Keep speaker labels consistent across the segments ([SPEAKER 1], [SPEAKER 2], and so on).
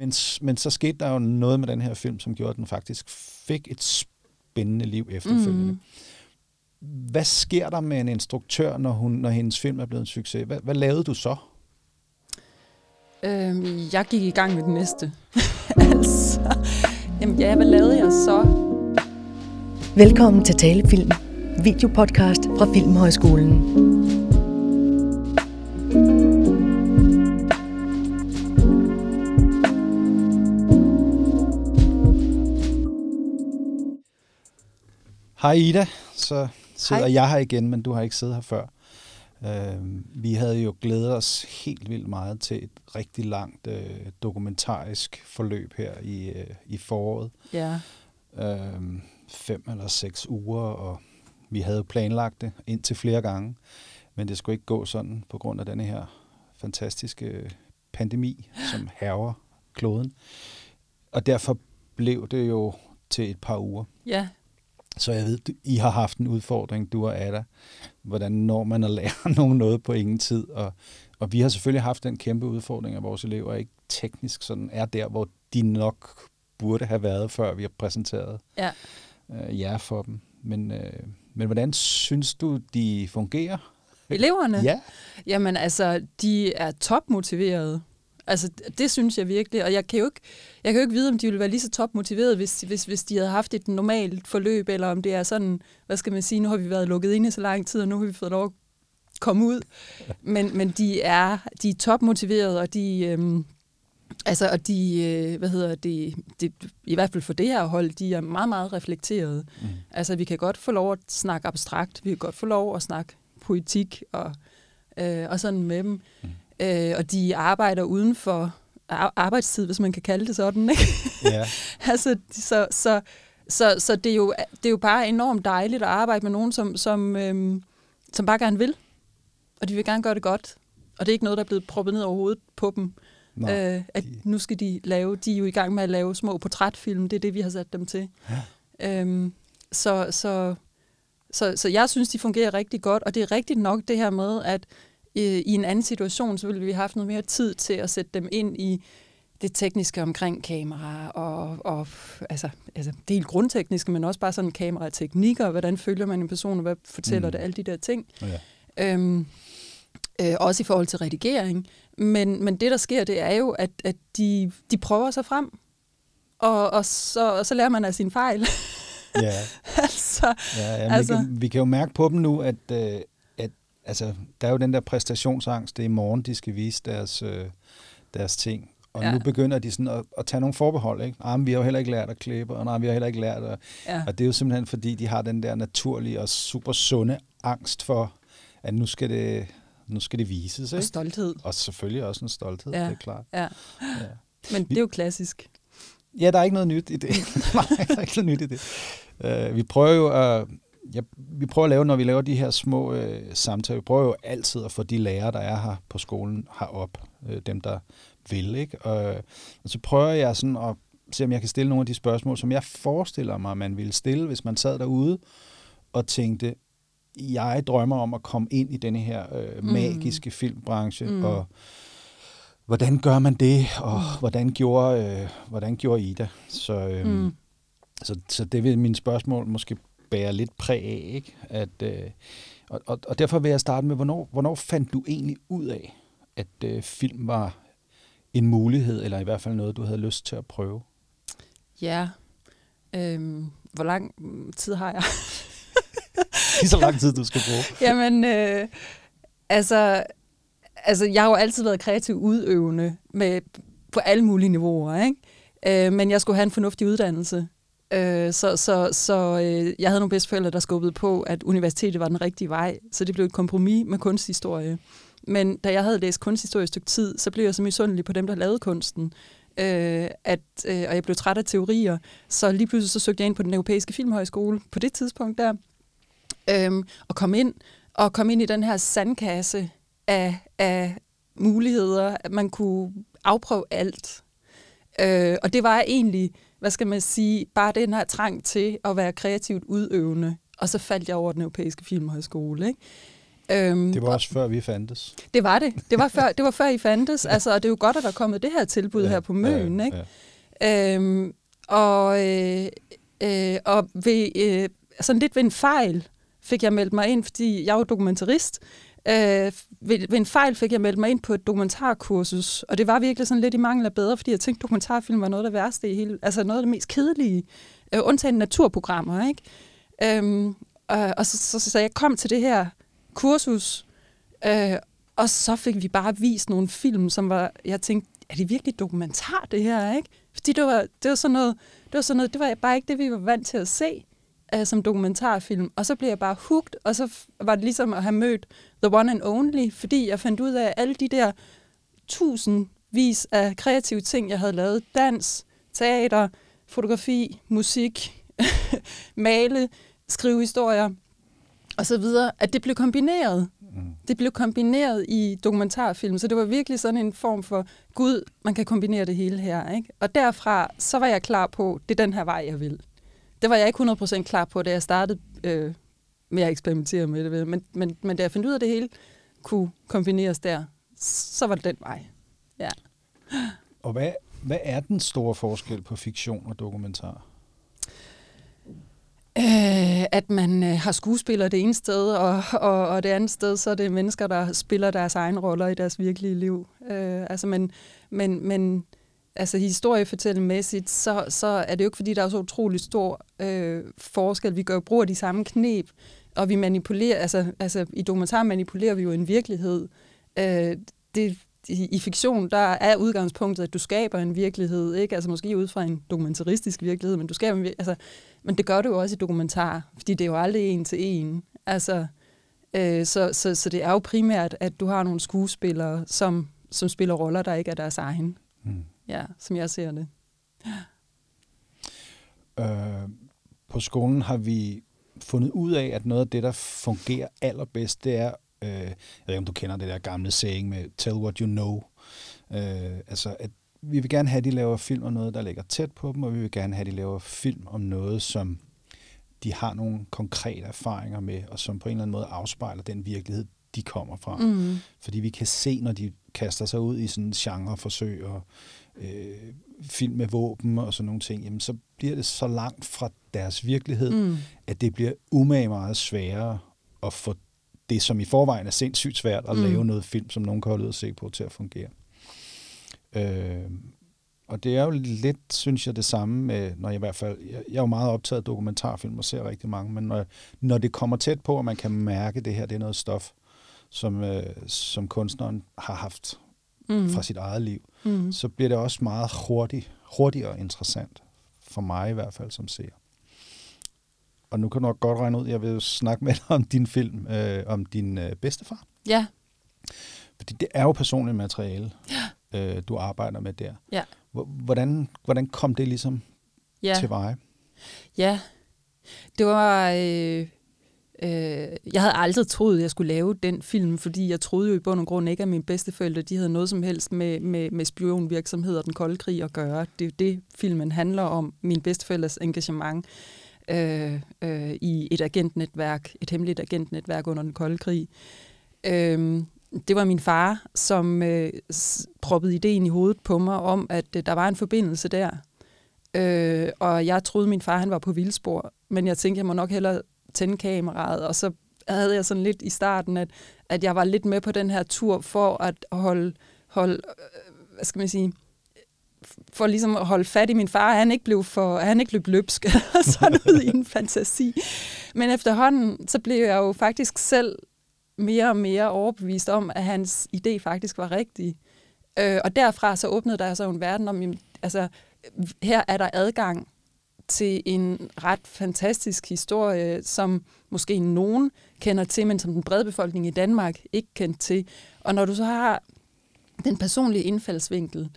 [SPEAKER 1] Men, men så skete der jo noget med den her film, som gjorde, at den faktisk fik et spændende liv efterfølgende. Mm. Hvad sker der med en instruktør, når, hun, når hendes film er blevet en succes? Hvad, hvad lavede du så?
[SPEAKER 2] Øhm, jeg gik i gang med den næste. altså, jamen ja, hvad lavede jeg så?
[SPEAKER 3] Velkommen til Talefilm, videopodcast fra Filmhøjskolen.
[SPEAKER 1] Hej Ida, så sidder
[SPEAKER 2] Hej.
[SPEAKER 1] jeg her igen, men du har ikke siddet her før. Øh, vi havde jo glædet os helt vildt meget til et rigtig langt øh, dokumentarisk forløb her i, øh, i foråret.
[SPEAKER 2] Ja,
[SPEAKER 1] Øh, fem eller seks uger, og vi havde planlagt det indtil flere gange, men det skulle ikke gå sådan på grund af denne her fantastiske pandemi, som hærger kloden. Og derfor blev det jo til et par uger.
[SPEAKER 2] ja.
[SPEAKER 1] Så jeg ved, I har haft en udfordring, du og Ada. Hvordan når man at lære nogen noget på ingen tid? Og, og vi har selvfølgelig haft den kæmpe udfordring, at vores elever ikke teknisk sådan er der, hvor de nok burde have været, før vi har præsenteret
[SPEAKER 2] Ja.
[SPEAKER 1] øh, jer for dem. Men, øh, men hvordan synes du, de fungerer?
[SPEAKER 2] Eleverne?
[SPEAKER 1] Ja.
[SPEAKER 2] Jamen altså, de er topmotiverede. Altså, det synes jeg virkelig, og jeg kan jo ikke, jeg kan jo ikke vide, om de ville være lige så topmotiverede, hvis, hvis, hvis de havde haft et normalt forløb, eller om det er sådan, hvad skal man sige, nu har vi været lukket inde så lang tid, og nu har vi fået lov at komme ud. Men, men de er, de er topmotiverede, og de, øhm, altså, og de, øh, hvad hedder det, det, i hvert fald for det her hold, de er meget, meget reflekterede.
[SPEAKER 1] Mm.
[SPEAKER 2] Altså, vi kan godt få lov at snakke abstrakt, vi kan godt få lov at snakke politik og, øh, og sådan med dem.
[SPEAKER 1] Mm.
[SPEAKER 2] Øh, og de arbejder uden for ar- arbejdstid, hvis man kan kalde det sådan. Ikke?
[SPEAKER 1] Ja.
[SPEAKER 2] altså, så, så, så, så det, er jo, det er jo bare enormt dejligt at arbejde med nogen, som, som, øhm, som bare gerne vil. Og de vil gerne gøre det godt. Og det er ikke noget, der er blevet proppet ned over hovedet på dem.
[SPEAKER 1] Nå,
[SPEAKER 2] øh, at
[SPEAKER 1] de-
[SPEAKER 2] nu skal de lave, de er jo i gang med at lave små portrætfilm, det er det, vi har sat dem til.
[SPEAKER 1] Ja.
[SPEAKER 2] Øhm, så, så, så, så jeg synes, de fungerer rigtig godt, og det er rigtigt nok det her med, at øh, i en anden situation, så ville vi have haft noget mere tid til at sætte dem ind i det tekniske omkring kamera, og, og altså, altså det helt grundtekniske, men også bare sådan kamerateknikker, hvordan følger man en person, og hvad fortæller
[SPEAKER 1] Mm.
[SPEAKER 2] det, alle de der ting.
[SPEAKER 1] ja.
[SPEAKER 2] Øhm, øh, også i forhold til redigering. Men, men det, der sker, det er jo, at, at de, de prøver sig frem, og, og, så, og så lærer man af sine fejl.
[SPEAKER 1] ja.
[SPEAKER 2] altså,
[SPEAKER 1] Ja, jamen,
[SPEAKER 2] Altså-
[SPEAKER 1] vi, kan, vi kan jo mærke på dem nu, at, øh, at altså, der er jo den der præstationsangst. Det er i morgen, de skal vise deres, øh, deres ting. Og ja. Nu begynder de sådan at, at tage nogle forbehold. Ikke? Ah, vi har jo heller ikke lært at klippe, og nej, vi har heller ikke lært at...
[SPEAKER 2] ja.
[SPEAKER 1] Og det er jo simpelthen, fordi de har den der naturlige og super sunde angst for, at nu skal det, nu skal det vises.
[SPEAKER 2] Og
[SPEAKER 1] Ikke?
[SPEAKER 2] stolthed.
[SPEAKER 1] Og selvfølgelig også en stolthed, ja. Det er klart.
[SPEAKER 2] Ja.
[SPEAKER 1] Ja.
[SPEAKER 2] Men det er jo klassisk.
[SPEAKER 1] Ja, der er ikke noget nyt i det. Nej, der er ikke noget nyt i det. Uh, vi prøver jo at, ja, vi prøver at lave, når vi laver de her små uh, samtaler, vi prøver jo altid at få de lærere, der er her på skolen, herop. Uh, dem, der vil, ikke? Og, og så prøver jeg sådan at se, om jeg kan stille nogle af de spørgsmål, som jeg forestiller mig, man ville stille, hvis man sad derude og tænkte, jeg drømmer om at komme ind i denne her øh,
[SPEAKER 2] Mm.
[SPEAKER 1] magiske filmbranche,
[SPEAKER 2] Mm.
[SPEAKER 1] og hvordan gør man det, og hvordan gjorde, øh, hvordan gjorde Ida? Så, øh, mm.
[SPEAKER 2] Mm.
[SPEAKER 1] så, så det vil mine spørgsmål måske bære lidt præg af, ikke? At, øh, og, og, og derfor vil jeg starte med, hvornår, hvornår fandt du egentlig ud af, at øh, film var en mulighed, eller i hvert fald noget, du havde lyst til at prøve?
[SPEAKER 2] Ja. Øhm, hvor lang tid har jeg?
[SPEAKER 1] Lige så lang tid, du skal bruge.
[SPEAKER 2] Jamen, øh, altså, altså, jeg har jo altid været kreativ udøvende med, på alle mulige niveauer, ikke? Øh, men jeg skulle have en fornuftig uddannelse. Øh, så så, så øh, jeg havde nogle bedsteforældre, der skubbede på, at universitetet var den rigtige vej, så det blev et kompromis med kunsthistorie. Men da jeg havde læst kunsthistorie et stykke tid, så blev jeg så misundelig på dem, der lavede kunsten, øh, at, øh, og jeg blev træt af teorier. Så lige pludselig så søgte jeg ind på den europæiske filmhøjskole på det tidspunkt der, øh, og kom ind, og kom ind i den her sandkasse af, af muligheder, at man kunne afprøve alt. Øh, og det var egentlig, hvad skal man sige, bare den her trang til at være kreativt udøvende, og så faldt jeg over den europæiske filmhøjskole. Ikke? Øhm,
[SPEAKER 1] Det var også før vi fandtes.
[SPEAKER 2] Det var det. Det var før, det var før I fandtes. Altså, og det er jo godt, at der er kommet det her tilbud ja, her på Møn.
[SPEAKER 1] ja,
[SPEAKER 2] ikke?
[SPEAKER 1] ja.
[SPEAKER 2] Øhm, og, øh, øh, og ved, øh, sådan lidt ved en fejl fik jeg meldt mig ind, fordi jeg er jo dokumentarist. Øh, ved, ved en fejl fik jeg meldt mig ind på et dokumentarkursus, og det var virkelig sådan lidt i mangel af bedre, fordi jeg tænkte, dokumentarfilm var noget af det værste i hele, altså noget af det mest kedelige, øh, undtagen naturprogrammer, ikke? Øhm, og, og så, så, så, så jeg kom til det her kursus, øh, og så fik vi bare vist nogle film, som var, jeg tænkte, er det virkelig dokumentar, det her, ikke? Fordi det var, det var sådan noget, det var sådan noget, det var bare ikke det, vi var vant til at se uh, som dokumentarfilm. Og så blev jeg bare hooked, og så var det ligesom at have mødt The One and Only, fordi jeg fandt ud af, alle de der tusindvis af kreative ting, jeg havde lavet, dans, teater, fotografi, musik, male, skrive historier, og så videre, at det blev kombineret.
[SPEAKER 1] Mm.
[SPEAKER 2] Det blev kombineret i dokumentarfilm, så det var virkelig sådan en form for, gud, man kan kombinere det hele her. Ikke? Og derfra, så var jeg klar på, det er den her vej, jeg vil. Det var jeg ikke 100% klar på, da jeg startede øh, med at eksperimentere med det. Men, men, men da jeg fandt ud af, at det hele kunne kombineres der, så var det den vej. Ja.
[SPEAKER 1] Og hvad, hvad er den store forskel på fiktion og dokumentar?
[SPEAKER 2] Øh, at man øh, har skuespillere det ene sted, og, og, og det andet sted, så er det mennesker, der spiller deres egne roller i deres virkelige liv. Øh, altså, men, men, men altså, historiefortællemæssigt, så, så er det jo ikke, fordi der er så utrolig stor øh, forskel. Vi gør jo brug af de samme knep, og vi manipulerer, altså, altså i dokumentar manipulerer vi jo en virkelighed. Øh, det, i, i fiktion, der er udgangspunktet, at du skaber en virkelighed, ikke? Altså måske ud fra en dokumentaristisk virkelighed, men du skaber en altså, men det gør du jo også i dokumentar, fordi det er jo aldrig en til en. Altså, øh, så, så, så det er jo primært, at du har nogle skuespillere, som, som spiller roller, der ikke er deres egen.
[SPEAKER 1] Mm.
[SPEAKER 2] Ja, som jeg ser det.
[SPEAKER 1] Øh, på skolen har vi fundet ud af, at noget af det, der fungerer allerbedst, det er, øh, jeg ved ikke, om du kender det der gamle saying med tell what you know. Øh, altså, at vi vil gerne have, at de laver film om noget, der ligger tæt på dem, og vi vil gerne have, at de laver film om noget, som de har nogle konkrete erfaringer med, og som på en eller anden måde afspejler den virkelighed, de kommer fra.
[SPEAKER 2] Mm.
[SPEAKER 1] Fordi vi kan se, når de kaster sig ud i sådan en genreforsøg og øh, film med våben og sådan nogle ting, jamen så bliver det så langt fra deres virkelighed,
[SPEAKER 2] Mm.
[SPEAKER 1] at det bliver umage meget sværere at få det, som i forvejen er sindssygt svært, at
[SPEAKER 2] Mm.
[SPEAKER 1] lave noget film, som nogen kan holde ud og se på, til at fungere. Øh, og det er jo lidt, synes jeg, det samme med, når jeg i hvert fald, jeg, jeg er jo meget optaget af dokumentarfilm og ser rigtig mange, men når, når det kommer tæt på, og man kan mærke, at det her det er noget stof, som, øh, som kunstneren har haft
[SPEAKER 2] Mm.
[SPEAKER 1] fra sit eget liv,
[SPEAKER 2] Mm.
[SPEAKER 1] så bliver det også meget hurtigt, hurtigere interessant, for mig i hvert fald som seer. Og nu kan du nok godt regne ud, jeg vil snakke med dig om din film, øh, om din øh, bedstefar.
[SPEAKER 2] Ja,
[SPEAKER 1] Fordi det er jo personligt materiale, øh, du arbejder med der.
[SPEAKER 2] Ja.
[SPEAKER 1] Hvor- Hvordan, hvordan kom det ligesom
[SPEAKER 2] ja.
[SPEAKER 1] til veje?
[SPEAKER 2] Ja, det var... Øh, øh, jeg havde aldrig troet, at jeg skulle lave den film, fordi jeg troede jo i bund og grund ikke, at mine bedsteforældre de havde noget som helst med, med, med spionvirksomhed og den kolde krig at gøre. Det er jo det, filmen handler om, min bedsteforældres engagement øh, øh, i et agentnetværk, et hemmeligt agentnetværk under den kolde krig. Øh, det var min far, som øh, proppede ideen i hovedet på mig om, at øh, der var en forbindelse der. Øh, og jeg troede, min far han var på vildspor, men jeg tænkte, jeg må nok hellere tænde kameraet, og så havde jeg sådan lidt i starten, at, at jeg var lidt med på den her tur for at holde, holde øh, hvad skal man sige, for ligesom at holde fat i min far, han ikke blev, for, han ikke løb løbsk, eller sådan noget i en fantasi. Men efterhånden, så blev jeg jo faktisk selv mere og mere overbevist om, at hans idé faktisk var rigtig. Øh, og derfra så åbnede der så en verden om, jamen, altså, her er der adgang til en ret fantastisk historie, som måske nogen kender til, men som den brede befolkning i Danmark ikke kendte til. Og når du så har den personlige indfaldsvinkel,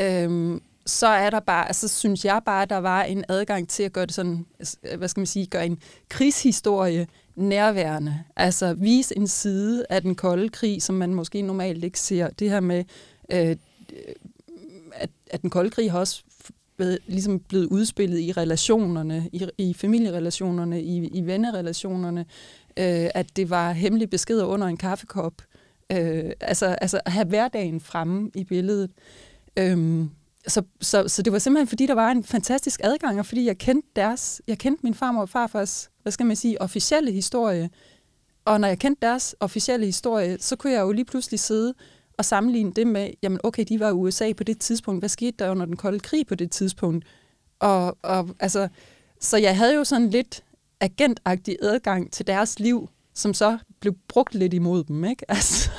[SPEAKER 2] øhm, så er der bare, altså synes jeg bare, der var en adgang til at gøre det sådan, øh, hvad skal man sige, gøre en krigshistorie nærværende. Altså vise en side af den kolde krig, som man måske normalt ikke ser. Det her med, øh, at, at den kolde krig har også blevet, ligesom blevet udspillet i relationerne, i, i familierelationerne, i, i vennerelationerne, øh, at det var hemmelige beskeder under en kaffekop. Øh, altså, altså at have hverdagen fremme i billedet. Øh, så, så, så det var simpelthen, fordi der var en fantastisk adgang, og fordi jeg kendte deres, jeg kendte min farmor og farfars, hvad skal man sige, officielle historie. Og når jeg kendte deres officielle historie, så kunne jeg jo lige pludselig sidde og sammenligne det med, jamen okay, de var i USA på det tidspunkt, hvad skete der under den kolde krig på det tidspunkt? Og, og altså, så jeg havde jo sådan lidt agentagtig adgang til deres liv, som så blev brugt lidt imod dem, ikke? Altså,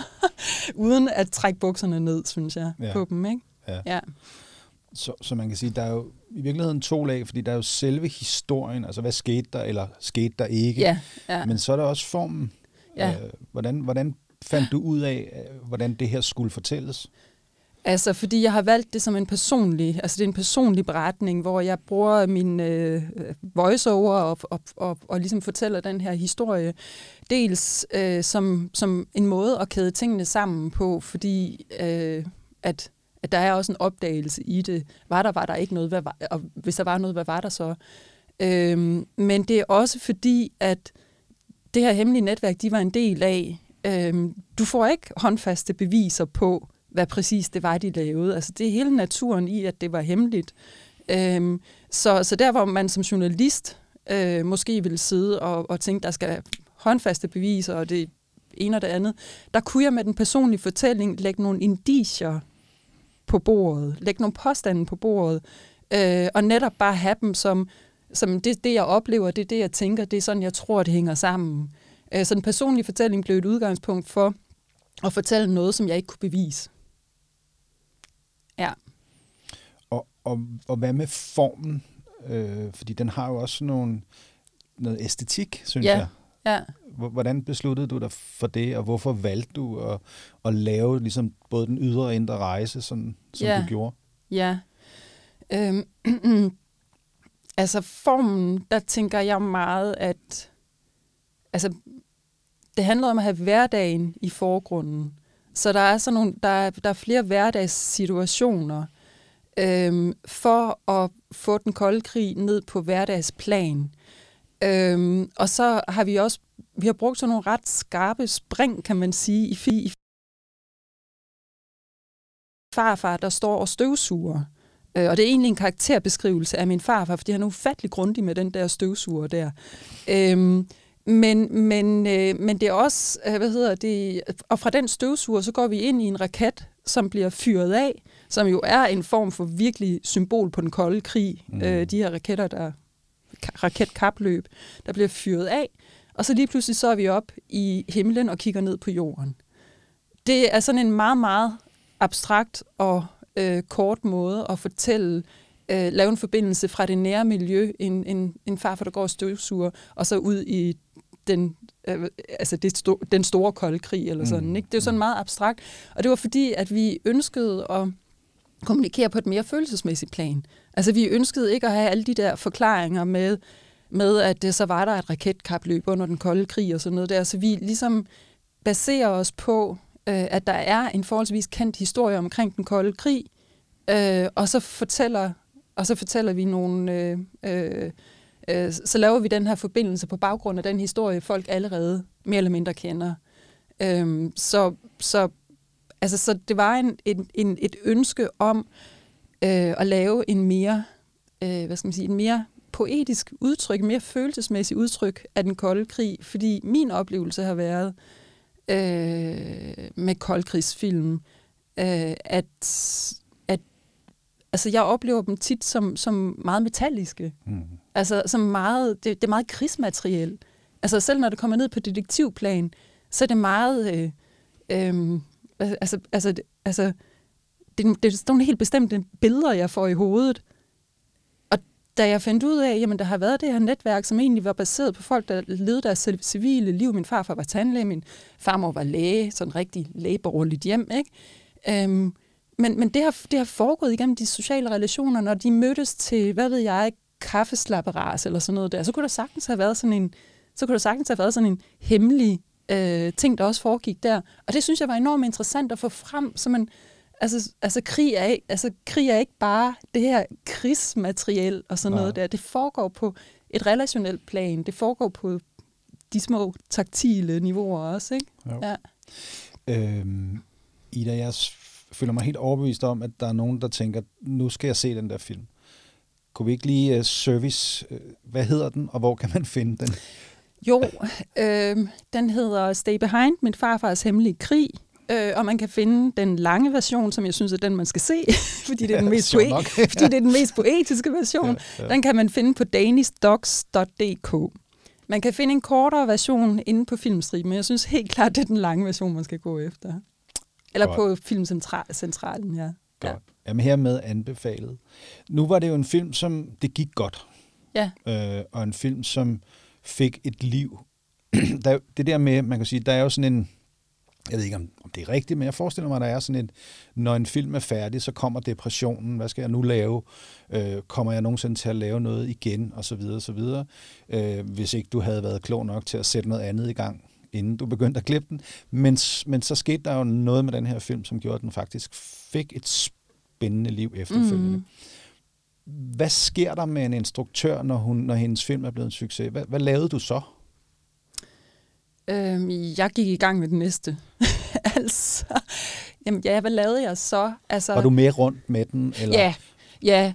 [SPEAKER 2] uden at trække bukserne ned, synes jeg, ja. på dem, ikke?
[SPEAKER 1] Ja. ja. Så, så man kan sige, der er jo i virkeligheden to lag, fordi der er jo selve historien, altså hvad skete der, eller skete der ikke.
[SPEAKER 2] Ja, ja.
[SPEAKER 1] Men så er der også formen. Ja. Øh, hvordan, hvordan fandt du ud af, øh, hvordan det her skulle fortælles?
[SPEAKER 2] Altså, fordi jeg har valgt det som en personlig, altså det er en personlig beretning, hvor jeg bruger min øh, voiceover og, og, og, og ligesom fortæller den her historie. Dels øh, som, som en måde at kæde tingene sammen på, fordi øh, at, at der er også en opdagelse i det. Var der, var der ikke noget, hvad var, og hvis der var noget, hvad var der så? Øh, men det er også fordi, at det her hemmelige netværk, de var en del af, øh, du får ikke håndfaste beviser på, hvad præcis det var, de lavede. Altså det er hele naturen i, at det var hemmeligt. Øhm, så, så der, hvor man som journalist øh, måske ville sidde og, og tænke, der skal håndfaste beviser, og det ene og det andet, der kunne jeg med den personlige fortælling lægge nogle indicier på bordet, lægge nogle påstande på bordet, øh, og netop bare have dem som, som det, det, jeg oplever, det er det, jeg tænker, det er sådan, jeg tror, det hænger sammen. Øh, så den personlige fortælling blev et udgangspunkt for at fortælle noget, som jeg ikke kunne bevise. Ja.
[SPEAKER 1] Og, og, og hvad med formen? Øh, fordi den har jo også nogle, noget æstetik, synes
[SPEAKER 2] ja.
[SPEAKER 1] jeg.
[SPEAKER 2] Ja.
[SPEAKER 1] Hvordan besluttede du dig for det, og hvorfor valgte du at, at lave ligesom både den ydre og indre rejse, sådan, som
[SPEAKER 2] ja.
[SPEAKER 1] du gjorde?
[SPEAKER 2] Ja. Øhm, altså formen, der tænker jeg meget, at altså, det handler om at have hverdagen i forgrunden. Så der er, sådan nogle, der er, der er flere hverdagssituationer øhm, for at få den kolde krig ned på hverdagsplan. Øhm, og så har vi også vi har brugt sådan nogle ret skarpe spring, kan man sige, i, i farfar, der står og støvsuger. Øh, og det er egentlig en karakterbeskrivelse af min farfar, fordi han er ufattelig grundig med den der støvsuger der. Øhm, men, men, øh, men det er også, øh, hvad hedder det, og fra den støvsuger, så går vi ind i en raket, som bliver fyret af, som jo er en form for virkelig symbol på den kolde krig. Mm. Øh, de her raketter, der raketkapløb, der bliver fyret af. Og så lige pludselig så er vi op i himlen og kigger ned på jorden. Det er sådan en meget, meget abstrakt og øh, kort måde at fortælle øh, lave en forbindelse fra det nære miljø, en, en, en farfar, der går og støvsuger, og så ud i den, øh, altså det sto, den store kolde krig, eller sådan. Mm. Ikke? Det er jo sådan meget abstrakt. Og det var fordi, at vi ønskede at kommunikere på et mere følelsesmæssigt plan. Altså vi ønskede ikke at have alle de der forklaringer med, med at det, så var der et raketkapløb under den kolde krig og sådan noget der. Så vi ligesom baserer os på, øh, at der er en forholdsvis kendt historie omkring den kolde krig, øh, og så fortæller og så fortæller vi nogle øh, øh, øh, så laver vi den her forbindelse på baggrund af den historie, folk allerede mere eller mindre kender. Øhm, så, så, altså, så det var en, en, en, et ønske om øh, at lave en mere, øh, hvad skal man sige, en mere poetisk udtryk, mere følelsesmæssigt udtryk af den kolde krig, fordi min oplevelse har været øh, med koldkrigsfilm, øh, at altså jeg oplever dem tit som, som meget metalliske. Mm. Altså som meget, det, det er meget krigsmateriel. Altså selv når det kommer ned på detektivplan, så er det meget, øh, øh, altså, altså, altså det, det er nogle helt bestemte billeder, jeg får i hovedet. Og da jeg fandt ud af, jamen der har været det her netværk, som egentlig var baseret på folk, der levede deres civile liv. Min farfar var tandlæge, min farmor var læge, sådan en rigtig lægeborgerligt hjem, ikke? Øhm, men, men det, har, det har foregået igennem de sociale relationer, når de mødtes til, hvad ved jeg, kaffeslapperas eller sådan noget der, så kunne der sagtens have været sådan en, så kunne der sagtens have været sådan en hemmelig øh, ting, der også foregik der. Og det synes jeg var enormt interessant at få frem, så man, altså, altså, krig er, altså krig er ikke bare det her krigsmateriel og sådan Nej. noget der. Det foregår på et relationelt plan. Det foregår på de små taktile niveauer også, ikke?
[SPEAKER 1] Jo.
[SPEAKER 2] Ja.
[SPEAKER 1] Øhm, Ida, jeg føler mig helt overbevist om, at der er nogen, der tænker, nu skal jeg se den der film. Kunne vi ikke lige uh, service, uh, hvad hedder den, og hvor kan man finde den?
[SPEAKER 2] Jo, øh, den hedder Stay Behind, min farfars hemmelige krig. Øh, og man kan finde den lange version, som jeg synes er den, man skal se, fordi det er den mest, poe-
[SPEAKER 1] nok.
[SPEAKER 2] fordi det er den mest poetiske version.
[SPEAKER 1] Ja, ja.
[SPEAKER 2] Den kan man finde på danishdocs.dk. Man kan finde en kortere version inde på Filmstriben, men jeg synes helt klart, det er den lange version, man skal gå efter. Eller
[SPEAKER 1] Godt.
[SPEAKER 2] på Filmcentralen, ja. ja.
[SPEAKER 1] Godt. Jamen hermed anbefalet. Nu var det jo en film, som det gik godt.
[SPEAKER 2] Ja.
[SPEAKER 1] Øh, og en film, som fik et liv. der, er det der med, man kan sige, der er jo sådan en, jeg ved ikke om, om det er rigtigt, men jeg forestiller mig, at der er sådan en, når en film er færdig, så kommer depressionen, hvad skal jeg nu lave? Øh, kommer jeg nogensinde til at lave noget igen? Og så videre, og så videre. Øh, hvis ikke du havde været klog nok til at sætte noget andet i gang, inden du begyndte at klippe den. Men, men så skete der jo noget med den her film, som gjorde, at den faktisk fik et spændende liv efterfølgende.
[SPEAKER 2] Mm.
[SPEAKER 1] Hvad sker der med en instruktør, når, hun, når hendes film er blevet en succes? Hvad, hvad lavede du så?
[SPEAKER 2] Øhm, jeg gik i gang med den næste. altså, jamen, ja, hvad lavede jeg så? Altså,
[SPEAKER 1] Var du med rundt med den? Eller?
[SPEAKER 2] Ja, ja.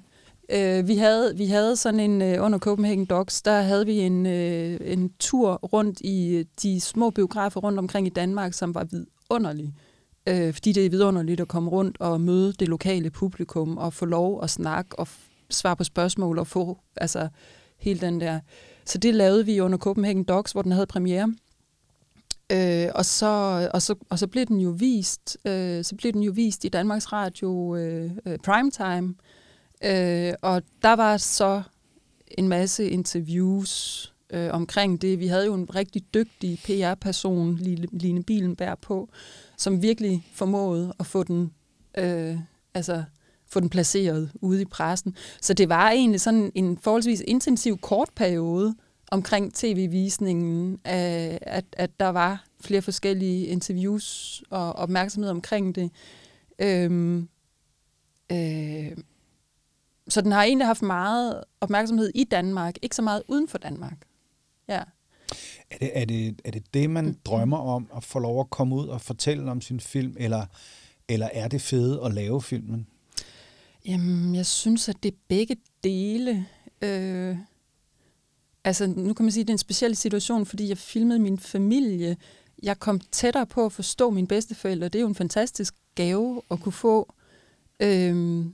[SPEAKER 2] Øh, vi, havde, vi havde sådan en, øh, under Copenhagen Dogs, der havde vi en, øh, en tur rundt i øh, de små biografer rundt omkring i Danmark, som var vidunderlig. Øh, fordi det er vidunderligt at komme rundt og møde det lokale publikum og få lov at snakke og f- svare på spørgsmål og få altså, hele den der. Så det lavede vi under Copenhagen Dogs, hvor den havde premiere. Øh, og, så, og, så, og så blev den jo vist, øh, så blev den jo vist i Danmarks Radio øh, øh, primetime. Øh, og der var så en masse interviews øh, omkring det. Vi havde jo en rigtig dygtig PR-person, Line, Line Bilenberg, på, som virkelig formåede at få den, øh, altså, få den placeret ude i pressen. Så det var egentlig sådan en forholdsvis intensiv kort periode omkring tv-visningen, øh, at, at der var flere forskellige interviews og opmærksomhed omkring det. Øhm, øh, så den har egentlig haft meget opmærksomhed i Danmark, ikke så meget uden for Danmark. Ja.
[SPEAKER 1] Er, det, er, det, er det det, man drømmer om, at få lov at komme ud og fortælle om sin film, eller, eller er det fede at lave filmen?
[SPEAKER 2] Jamen, jeg synes, at det er begge dele. Øh, altså, nu kan man sige, at det er en speciel situation, fordi jeg filmede min familie. Jeg kom tættere på at forstå mine bedsteforældre. Det er jo en fantastisk gave at kunne få. Øh,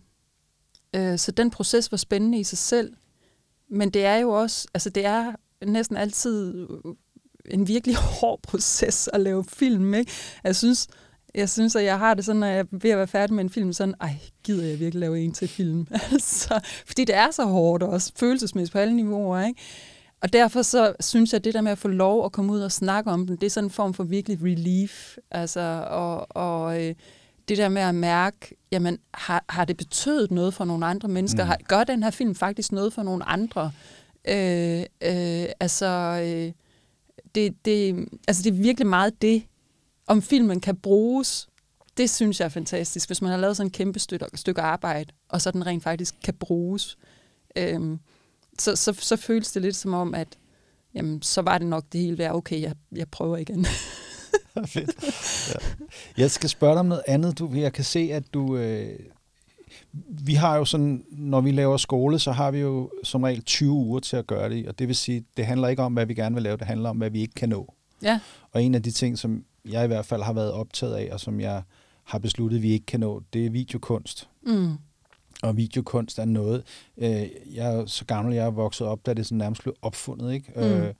[SPEAKER 2] øh, så den proces var spændende i sig selv. Men det er jo også, altså det er næsten altid en virkelig hård proces at lave film. Ikke? Jeg synes, jeg synes, at jeg har det sådan, når jeg er ved at være færdig med en film, sådan, ej, gider jeg virkelig lave en til film? altså, fordi det er så hårdt også, følelsesmæssigt på alle niveauer, ikke? Og derfor så synes jeg, at det der med at få lov at komme ud og snakke om den, det er sådan en form for virkelig relief. Altså, og, og øh, det der med at mærke, jamen, har, har det betydet noget for nogle andre mennesker?
[SPEAKER 1] Mm.
[SPEAKER 2] Mm. Har, gør den her film faktisk noget for nogle andre? Øh, øh, altså, øh, det, det, altså, det er virkelig meget det, om filmen kan bruges, det synes jeg er fantastisk, hvis man har lavet sådan et kæmpe stykke, stykke arbejde, og så den rent faktisk kan bruges. Øhm, så, så, så føles det lidt som om, at jamen, så var det nok det hele værd. Okay, jeg, jeg prøver igen.
[SPEAKER 1] Fedt. Ja. Jeg skal spørge dig om noget andet. Du, jeg kan se, at du... Øh, vi har jo sådan, når vi laver skole, så har vi jo som regel 20 uger til at gøre det og det vil sige, det handler ikke om, hvad vi gerne vil lave, det handler om, hvad vi ikke kan nå.
[SPEAKER 2] ja,
[SPEAKER 1] Og en af de ting, som jeg i hvert fald har været optaget af, og som jeg har besluttet, at vi ikke kan nå, det er videokunst.
[SPEAKER 2] mm,
[SPEAKER 1] Og videokunst er noget, øh, jeg er så gammel, jeg er vokset op, da det sådan nærmest blev opfundet. Ikke?
[SPEAKER 2] Mm.
[SPEAKER 1] Øh,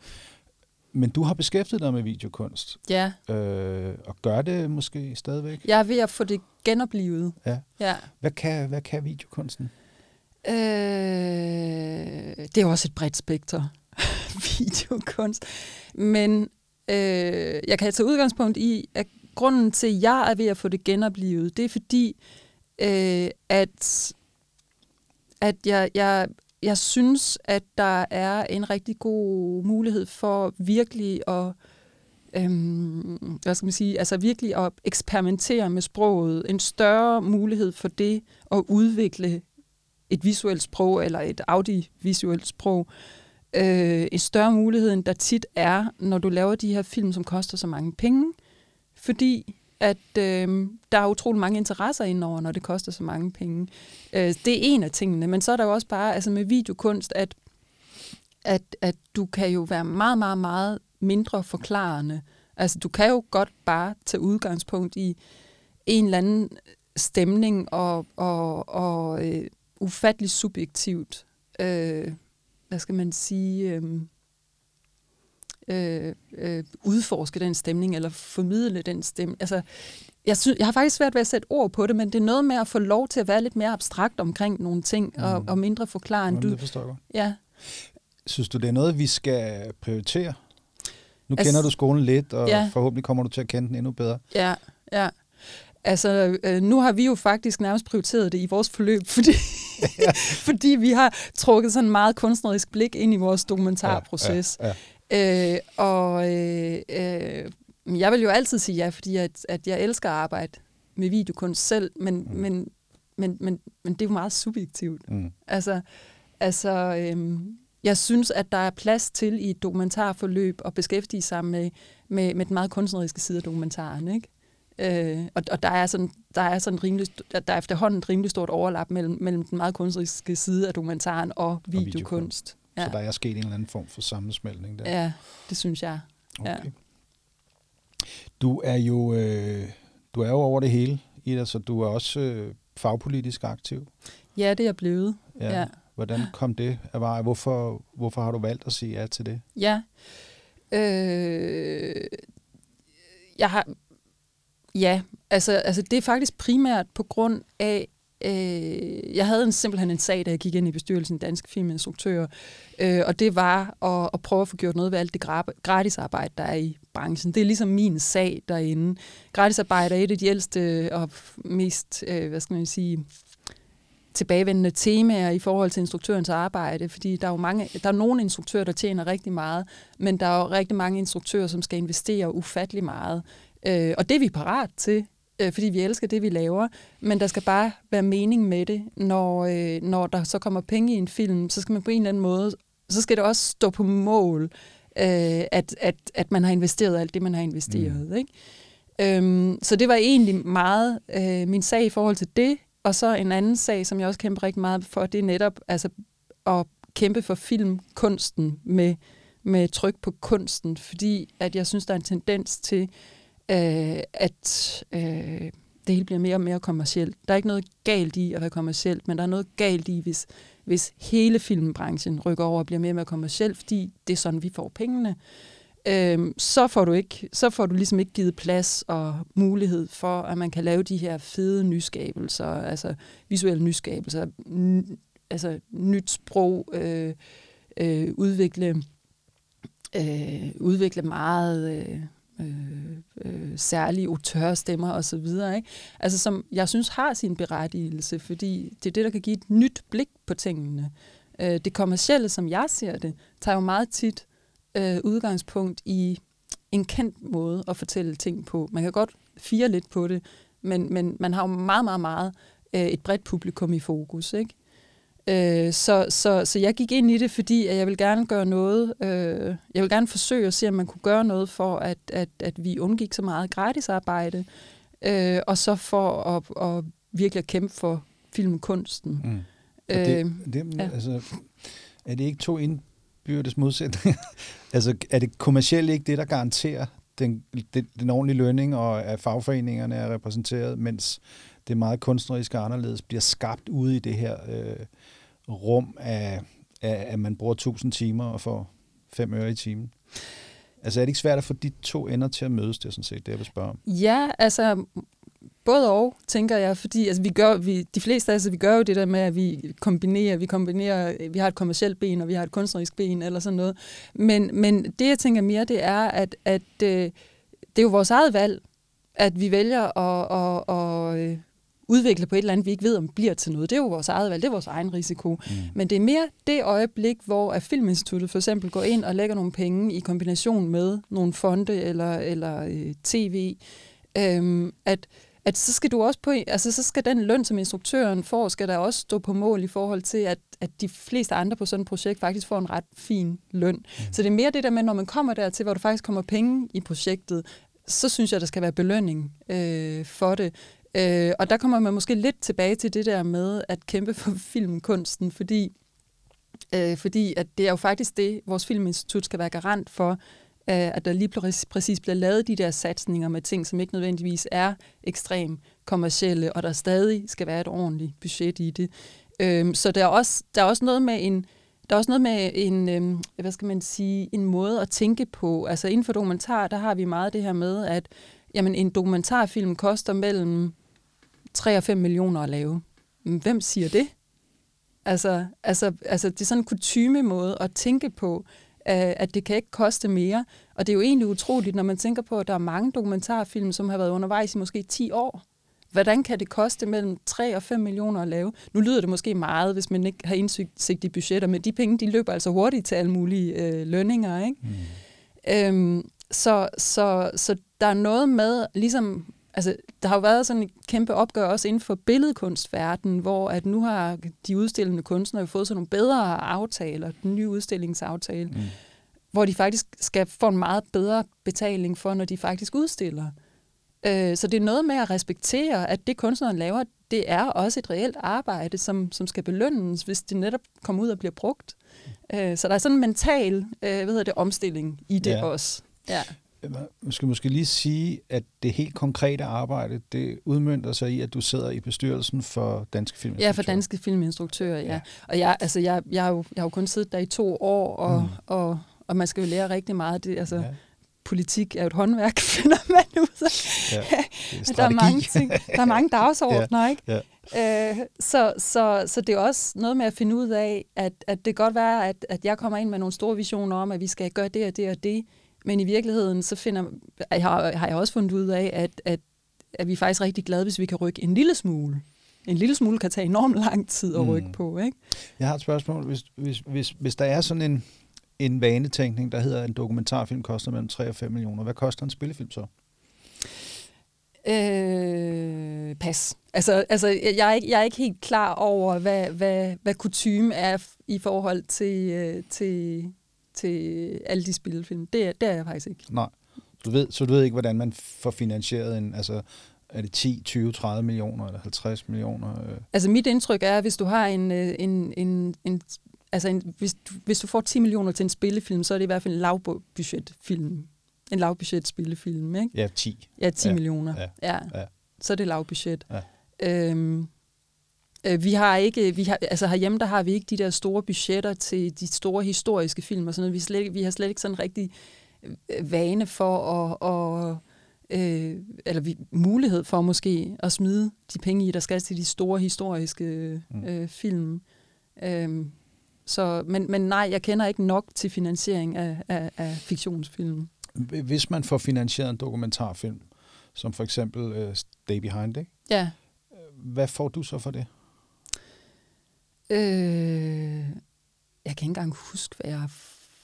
[SPEAKER 1] men du har beskæftiget dig med videokunst,
[SPEAKER 2] ja.
[SPEAKER 1] øh, og gør det måske stadigvæk.
[SPEAKER 2] Jeg er ved at få det genoplevet.
[SPEAKER 1] Ja.
[SPEAKER 2] ja.
[SPEAKER 1] Hvad kan, hvad kan videokunsten?
[SPEAKER 2] Øh, det er jo også et bredt spekter, videokunst. Men øh, jeg kan tage udgangspunkt i, at grunden til, at jeg er ved at få det genoplevet, det er fordi, øh, at, at jeg, jeg, jeg synes, at der er en rigtig god mulighed for virkelig at øhm, hvad skal man sige, altså virkelig at eksperimentere med sproget, en større mulighed for det at udvikle et visuelt sprog eller et audiovisuelt sprog, øh, en større mulighed, end der tit er, når du laver de her film, som koster så mange penge. Fordi at øh, der er utrolig mange interesser indover, når det koster så mange penge. Øh, det er en af tingene, men så er der jo også bare altså med videokunst, at, at, at du kan jo være meget, meget, meget mindre forklarende. Altså du kan jo godt bare tage udgangspunkt i en eller anden stemning og, og, og øh, ufattelig subjektivt, øh, hvad skal man sige, øh, øh, øh, udforske den stemning, eller formidle den stemning. Altså, jeg, synes, jeg har faktisk svært ved at sætte ord på det, men det er noget med at få lov til at være lidt mere abstrakt omkring nogle ting, mm. og, og mindre forklarende.
[SPEAKER 1] Jamen, det forstår jeg.
[SPEAKER 2] Ja.
[SPEAKER 1] Synes du, det er noget, vi skal prioritere? Nu altså, kender du skolen lidt, og ja. forhåbentlig kommer du til at kende den endnu bedre.
[SPEAKER 2] Ja, ja. Altså, øh, nu har vi jo faktisk nærmest prioriteret det i vores forløb, fordi, ja. fordi vi har trukket sådan en meget kunstnerisk blik ind i vores dokumentarproces. Ja, ja. Øh, og øh, øh, jeg vil jo altid sige ja, fordi at, at jeg elsker at arbejde med videokunst selv, men, mm. men, men, men, men det er jo meget subjektivt. Mm. Altså, altså øh, jeg synes, at der er plads til i et dokumentarforløb at beskæftige sig med, med, med den meget kunstneriske side af dokumentaren, ikke? Øh, og, og der er sådan, der er sådan rimelig, der er efterhånden et rimelig stort overlap mellem, mellem den meget kunstneriske side af dokumentaren og videokunst.
[SPEAKER 1] Ja. Så der er sket en eller anden form for sammensmeltning der.
[SPEAKER 2] Ja, det synes jeg. Okay. Ja.
[SPEAKER 1] Du er jo øh, du er jo over det hele, Ida, så du er også øh, fagpolitisk aktiv.
[SPEAKER 2] Ja, det er jeg blevet. Ja. ja.
[SPEAKER 1] Hvordan kom det af vej? Hvorfor, hvorfor har du valgt at sige ja til det?
[SPEAKER 2] Ja. Øh, jeg har Ja, altså, altså det er faktisk primært på grund af, øh, jeg havde en, simpelthen en sag, da jeg gik ind i bestyrelsen Danske Filminstruktører, øh, og det var at, at prøve at få gjort noget ved alt det gratisarbejde, der er i branchen. Det er ligesom min sag derinde. Gratisarbejde er et af de ældste og mest, øh, hvad skal man sige, tilbagevendende temaer i forhold til instruktørens arbejde, fordi der er jo mange, der er nogle instruktører, der tjener rigtig meget, men der er jo rigtig mange instruktører, som skal investere ufattelig meget Øh, og det er vi parat til, øh, fordi vi elsker det, vi laver. Men der skal bare være mening med det. Når, øh, når der så kommer penge i en film, så skal man på en eller anden måde, så skal det også stå på mål, øh, at, at, at man har investeret alt det, man har investeret. Mm. Ikke? Øhm, så det var egentlig meget øh, min sag i forhold til det. Og så en anden sag, som jeg også kæmper rigtig meget for, det er netop altså, at kæmpe for filmkunsten med, med tryk på kunsten, fordi at jeg synes, der er en tendens til, øh, at øh, det hele bliver mere og mere kommercielt. Der er ikke noget galt i at være kommercielt, men der er noget galt i, hvis, hvis hele filmbranchen rykker over og bliver mere og mere kommercielt, fordi det er sådan, vi får pengene. Øh, så får du ikke, så får du ligesom ikke givet plads og mulighed for, at man kan lave de her fede nyskabelser, altså visuelle nyskabelser, n- altså nyt sprog, øh, øh, udvikle, øh, udvikle meget øh, øh, øh, særlige autørstemmer osv., ikke? Altså, som jeg synes har sin berettigelse, fordi det er det, der kan give et nyt blik på tingene. Øh, det kommercielle, som jeg ser det, tager jo meget tit øh, udgangspunkt i en kendt måde at fortælle ting på. Man kan godt fire lidt på det, men, men man har jo meget, meget, meget øh, et bredt publikum i fokus, ikke? Øh, så, så, så jeg gik ind i det, fordi at jeg vil gerne gøre noget. Øh, jeg vil gerne forsøge at se, om man kunne gøre noget for, at, at, at vi undgik så meget gratis arbejde, øh, og så for at, at virkelig at kæmpe for filmkunsten. Mm.
[SPEAKER 1] Øh, det, det, ja. altså, er det ikke to indbyrdes modsætninger? altså, er det kommercielt ikke det, der garanterer den, den, den ordentlige lønning, og at fagforeningerne er repræsenteret, mens det meget kunstneriske anderledes bliver skabt ude i det her øh, rum af, af, at man bruger 1000 timer og får 5 øre i timen. Altså er det ikke svært at få de to ender til at mødes, det er sådan set det, jeg vil spørge om?
[SPEAKER 2] Ja, altså både og, tænker jeg, fordi altså, vi gør, vi, de fleste af os, vi gør jo det der med, at vi kombinerer, vi kombinerer, vi har et kommersielt ben, og vi har et kunstnerisk ben, eller sådan noget. Men, men det, jeg tænker mere, det er, at, at øh, det er jo vores eget valg, at vi vælger at, at, at, at udvikle på et eller andet, vi ikke ved, om bliver til noget. Det er jo vores eget valg, det er vores egen risiko. Mm. Men det er mere det øjeblik, hvor at Filminstituttet for eksempel går ind og lægger nogle penge i kombination med nogle fonde eller, eller øh, tv, øhm, at, at så skal du også på, altså så skal den løn, som instruktøren får, skal der også stå på mål i forhold til, at, at de fleste andre på sådan et projekt faktisk får en ret fin løn. Mm. Så det er mere det der med, når man kommer dertil, hvor der faktisk kommer penge i projektet, så synes jeg, der skal være belønning øh, for det. Øh, og der kommer man måske lidt tilbage til det der med at kæmpe for filmkunsten, fordi, øh, fordi at det er jo faktisk det, vores Filminstitut skal være garant for, øh, at der lige præcis bliver lavet de der satsninger med ting, som ikke nødvendigvis er ekstrem kommercielle, og der stadig skal være et ordentligt budget i det. Øhm, så der er, også, der er også noget med en, der er også noget med en, øhm, hvad skal man sige, en måde at tænke på. Altså inden for dokumentar, der har vi meget det her med, at jamen, en dokumentarfilm koster mellem 3 og 5 millioner at lave. Hvem siger det? Altså, altså, altså det er sådan en kutume måde at tænke på, at det kan ikke koste mere. Og det er jo egentlig utroligt, når man tænker på, at der er mange dokumentarfilm, som har været undervejs i måske 10 år. Hvordan kan det koste mellem 3 og 5 millioner at lave? Nu lyder det måske meget, hvis man ikke har indsigt i budgetter, men de penge, de løber altså hurtigt til alle mulige øh, lønninger. Ikke? Mm. Øhm, så, så, så der er noget med, ligesom altså, der har jo været sådan et kæmpe opgør også inden for billedkunstverdenen, hvor at nu har de udstillende kunstnere fået sådan nogle bedre aftaler, den nye udstillingsaftale, mm. hvor de faktisk skal få en meget bedre betaling for, når de faktisk udstiller. Øh, så det er noget med at respektere, at det kunstneren laver, det er også et reelt arbejde, som, som skal belønnes, hvis det netop kommer ud og bliver brugt. Øh, så der er sådan en mental øh, hvad hedder det, omstilling i det ja. også. Ja.
[SPEAKER 1] Man skal måske lige sige, at det helt konkrete arbejde, det udmyndter sig i, at du sidder i bestyrelsen for Danske Filminstruktører.
[SPEAKER 2] Ja, for Danske Filminstruktører, ja. ja. Og jeg, altså, jeg, jeg, har jo, jeg har jo kun siddet der i to år, og, mm. og, og man skal jo lære rigtig meget. Det, altså, ja. Politik er jo et håndværk, finder man ud af. Ja, er der er mange ting, der er mange dagsordner, ja. ikke? Ja. Øh, så, så, så det er også noget med at finde ud af, at, at det kan godt være, at, at jeg kommer ind med nogle store visioner om, at vi skal gøre det og det og det, men i virkeligheden, så finder, har, har jeg også fundet ud af, at, at, at vi er faktisk rigtig glade, hvis vi kan rykke en lille smule. En lille smule kan tage enormt lang tid at rykke mm. på. Ikke?
[SPEAKER 1] Jeg har et spørgsmål. Hvis, hvis, hvis, hvis der er sådan en, en vanetænkning, der hedder, at en dokumentarfilm koster mellem 3 og 5 millioner, hvad koster en spillefilm så?
[SPEAKER 2] Øh, pas. Altså, altså jeg, er ikke, jeg er ikke helt klar over, hvad, hvad, hvad kutume er i forhold til, øh, til, til alle de spillefilm. Det, det er jeg faktisk ikke.
[SPEAKER 1] Nej. Du ved, så du ved ikke, hvordan man får finansieret en, altså er det 10, 20, 30 millioner eller 50 millioner? Øh?
[SPEAKER 2] Altså mit indtryk er, at hvis du har en, øh, en, en, en altså en, hvis, du, hvis du får 10 millioner til en spillefilm, så er det i hvert fald en lavbudgetfilm. En lavbudget spillefilm, ikke?
[SPEAKER 1] Ja, 10.
[SPEAKER 2] Ja, 10 ja. millioner. Ja. Ja. ja. Så er det lavbudget. Ja. Øhm, Øh, vi har ikke, vi har, altså herhjemme der har vi ikke de der store budgetter til de store historiske film og sådan noget. Vi, slet, vi har slet ikke sådan rigtig øh, vane for at, og, øh, eller vi, mulighed for måske at smide de penge i, der skal til de store historiske mm. øh, film. Øh, så, men, men nej, jeg kender ikke nok til finansiering af, af, af fiktionsfilm.
[SPEAKER 1] Hvis man får finansieret en dokumentarfilm, som for eksempel uh, Stay Behind, ikke?
[SPEAKER 2] Ja.
[SPEAKER 1] Hvad får du så for det?
[SPEAKER 2] Øh, jeg kan ikke engang huske, hvad jeg har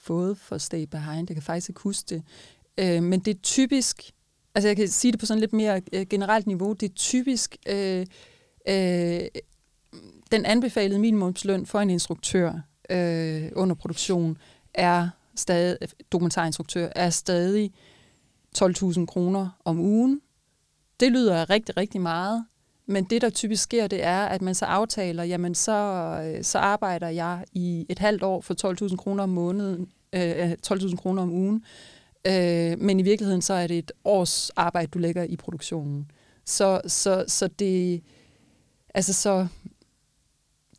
[SPEAKER 2] fået for Stay Behind. Jeg kan faktisk ikke huske det. Øh, men det er typisk, altså jeg kan sige det på sådan lidt mere øh, generelt niveau, det er typisk øh, øh, den anbefalede minimumsløn for en instruktør øh, under produktion er stadig, dokumentarinstruktør, er stadig 12.000 kroner om ugen. Det lyder rigtig, rigtig meget, men det, der typisk sker, det er, at man så aftaler, jamen så, øh, så arbejder jeg i et halvt år for 12.000 kroner om måneden, øh, øh 12.000 kroner om ugen. Øh, men i virkeligheden, så er det et års arbejde, du lægger i produktionen. Så, så, så det, altså så,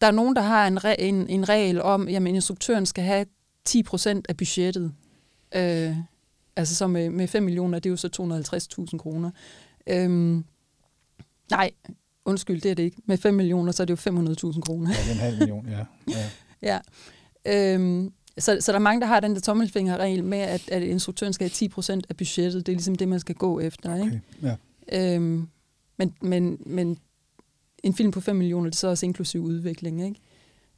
[SPEAKER 2] der er nogen, der har en, re, en, en regel om, at instruktøren skal have 10% af budgettet. Øh, altså så med, med 5 millioner, det er jo så 250.000 kroner. Øh, Nej, undskyld, det er det ikke. Med 5 millioner, så er det jo 500.000 kroner.
[SPEAKER 1] Ja, det er en halv million, ja.
[SPEAKER 2] ja. ja. Øhm, så, så der er mange, der har den der tommelfingerregel med, at, at instruktøren skal have 10% af budgettet. Det er ligesom det, man skal gå efter.
[SPEAKER 1] Okay,
[SPEAKER 2] ikke?
[SPEAKER 1] Ja.
[SPEAKER 2] Øhm, men, men, men en film på 5 millioner, det er så også inklusiv udvikling. Ikke?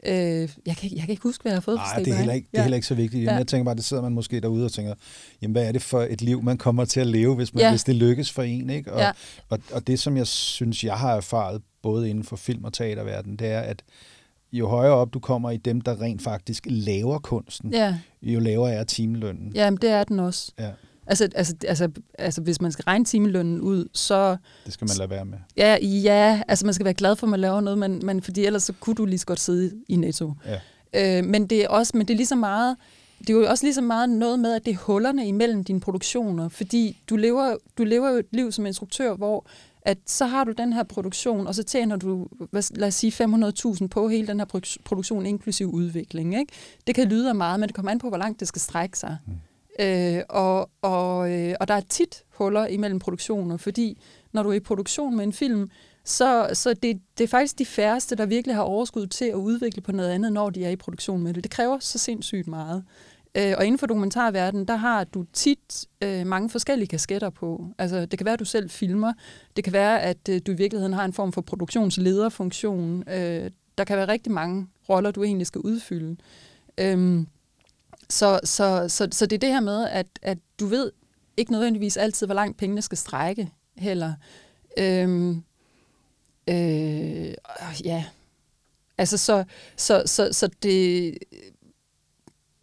[SPEAKER 2] Øh, jeg, kan, jeg kan ikke huske, hvad jeg har fået
[SPEAKER 1] Nej, det er, heller ikke, det er heller ikke så vigtigt.
[SPEAKER 2] Ja.
[SPEAKER 1] Ja. Jeg tænker bare, det sidder man måske derude og tænker, jamen hvad er det for et liv, man kommer til at leve, hvis, man,
[SPEAKER 2] Ja.
[SPEAKER 1] hvis det lykkes for en? Ikke? Og,
[SPEAKER 2] Ja.
[SPEAKER 1] og, og det, som jeg synes, jeg har erfaret, både inden for film- og teaterverdenen, det er, at jo højere op du kommer i dem, der rent faktisk laver kunsten,
[SPEAKER 2] Ja,
[SPEAKER 1] jo lavere er timelønnen.
[SPEAKER 2] ja men det er den også.
[SPEAKER 1] Ja,
[SPEAKER 2] Altså, altså, altså, altså, hvis man skal regne timelønnen ud, så
[SPEAKER 1] det skal man lade være med.
[SPEAKER 2] ja, ja, altså man skal være glad for, at man laver noget, men, men fordi ellers så kunne du lige så godt sidde i Netto.
[SPEAKER 1] Ja.
[SPEAKER 2] Øh, men det er også, men det er lige så meget, det er jo også lige så meget noget med, at det er hullerne imellem dine produktioner, fordi du lever, du lever jo et liv som instruktør, hvor at så har du den her produktion, og så tjener du, hvad, lad os sige, 500.000 på hele den her produ- produktion, inklusiv udvikling. Ikke? Det kan lyde af meget, men det kommer an på, hvor langt det skal strække sig. Mm. Øh, og, og, øh, og der er tit huller imellem produktioner, fordi når du er i produktion med en film, så, så det, det er faktisk de færreste, der virkelig har overskud til at udvikle på noget andet, når de er i produktion med det. Det kræver så sindssygt meget. Øh, og inden for dokumentarverdenen, der har du tit øh, mange forskellige kasketter på. Altså, det kan være, at du selv filmer. Det kan være, at øh, du i virkeligheden har en form for produktionslederfunktion. Øh, der kan være rigtig mange roller, du egentlig skal udfylde. Øh, så, så, så, så det er det her med, at, at du ved ikke nødvendigvis altid, hvor langt pengene skal strække heller. Øhm, øh, ja, altså så, så, så, så det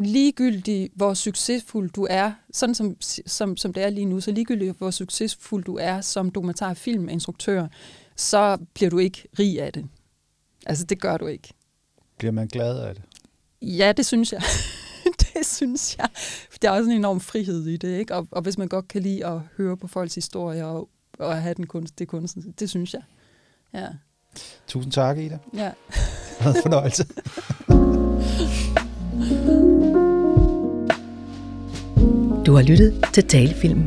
[SPEAKER 2] ligegyldigt, hvor succesfuld du er, sådan som, som, som det er lige nu, så ligegyldigt, hvor succesfuld du er som dokumentarfilminstruktør, så bliver du ikke rig af det. Altså, det gør du ikke.
[SPEAKER 1] Bliver man glad af det?
[SPEAKER 2] Ja, det synes jeg. det synes jeg. Der er også en enorm frihed i det, ikke? Og, og hvis man godt kan lide at høre på folks historier og, og have den kunst, det kunst, det synes jeg. Ja.
[SPEAKER 1] Tusind tak, Ida.
[SPEAKER 2] ja.
[SPEAKER 1] En fornøjelse.
[SPEAKER 3] Du har lyttet til Talefilm.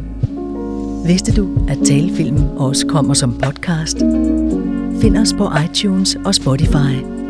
[SPEAKER 3] Vidste du, at Talefilm også kommer som podcast? Find os på iTunes og Spotify.